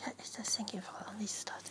yeah, it's just thinking for all this start.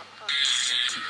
Fuck.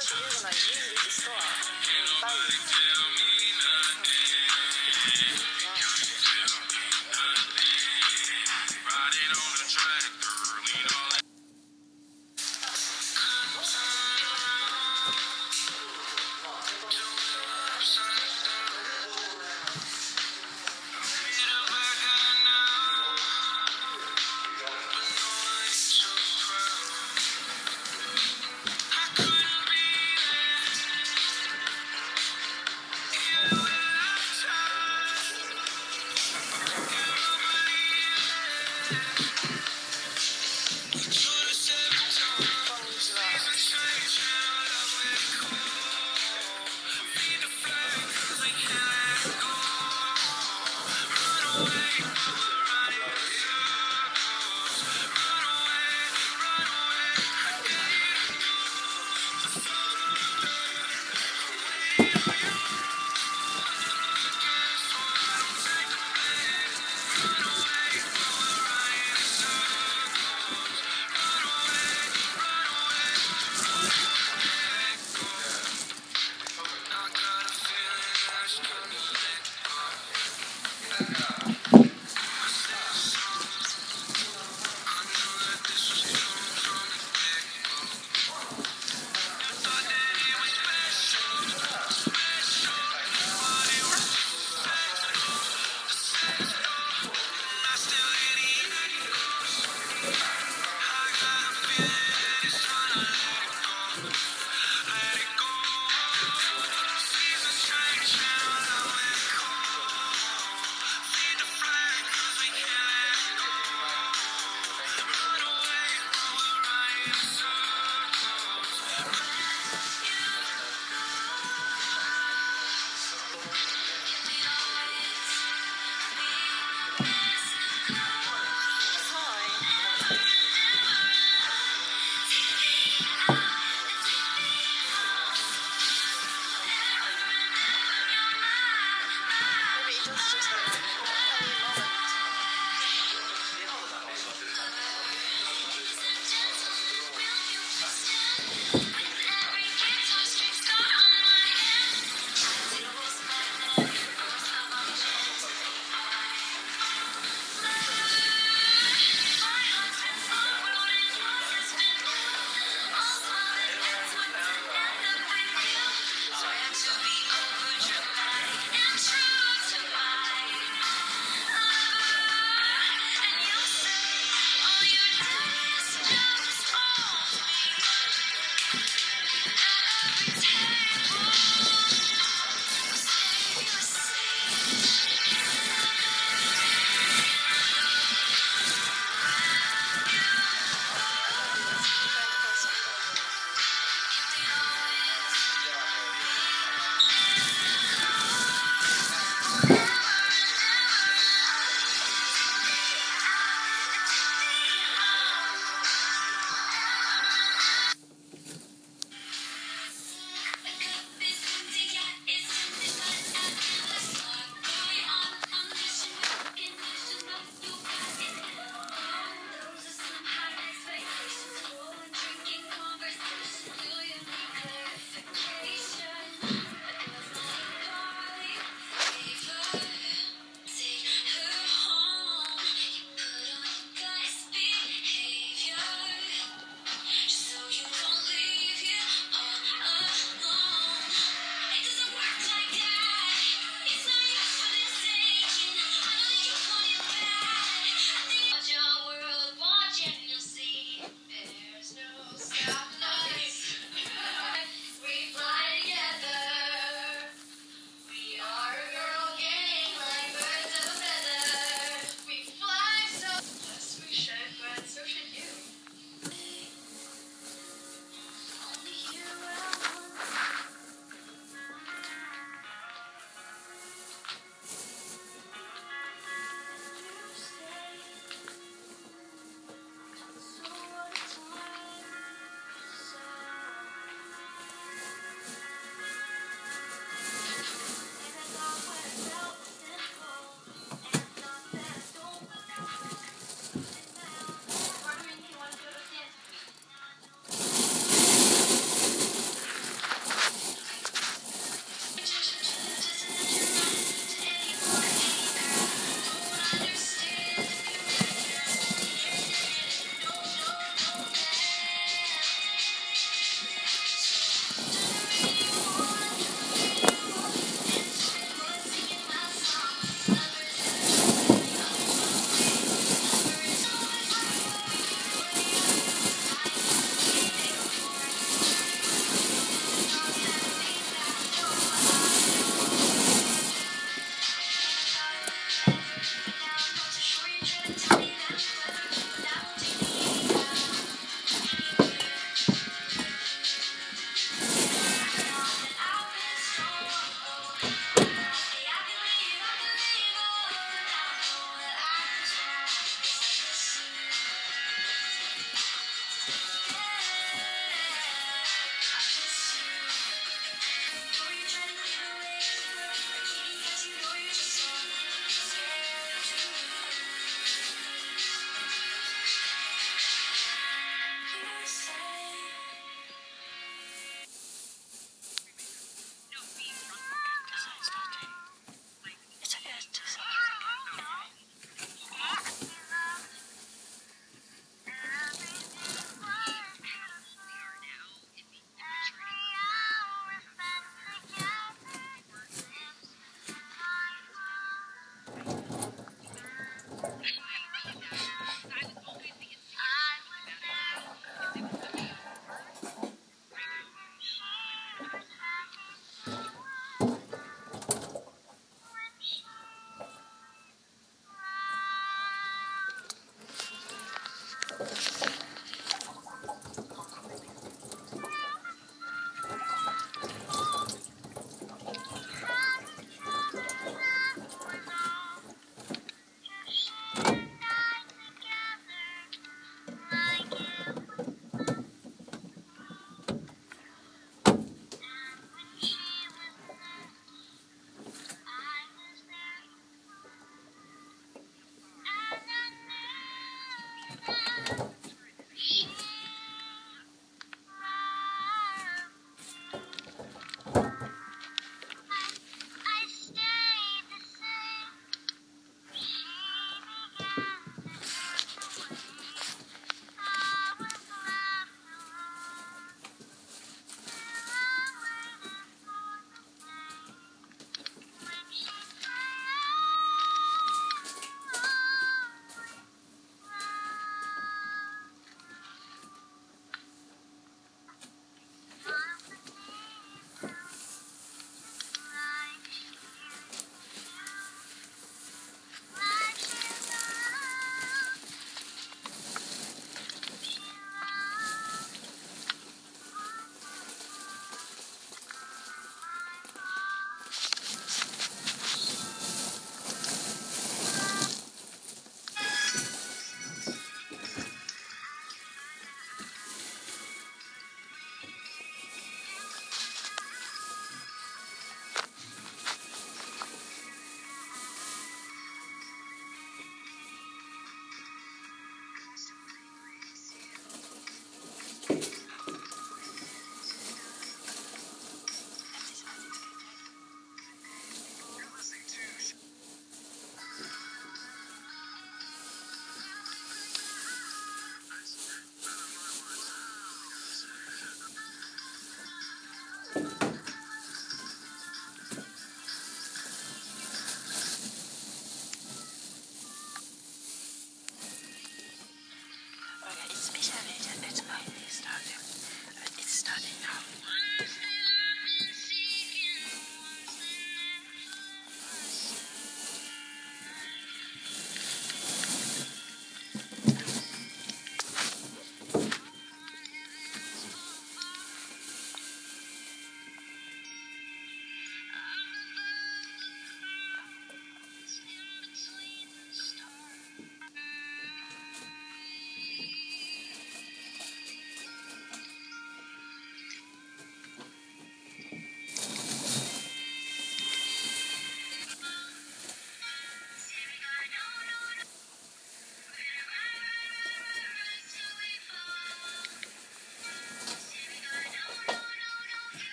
Thank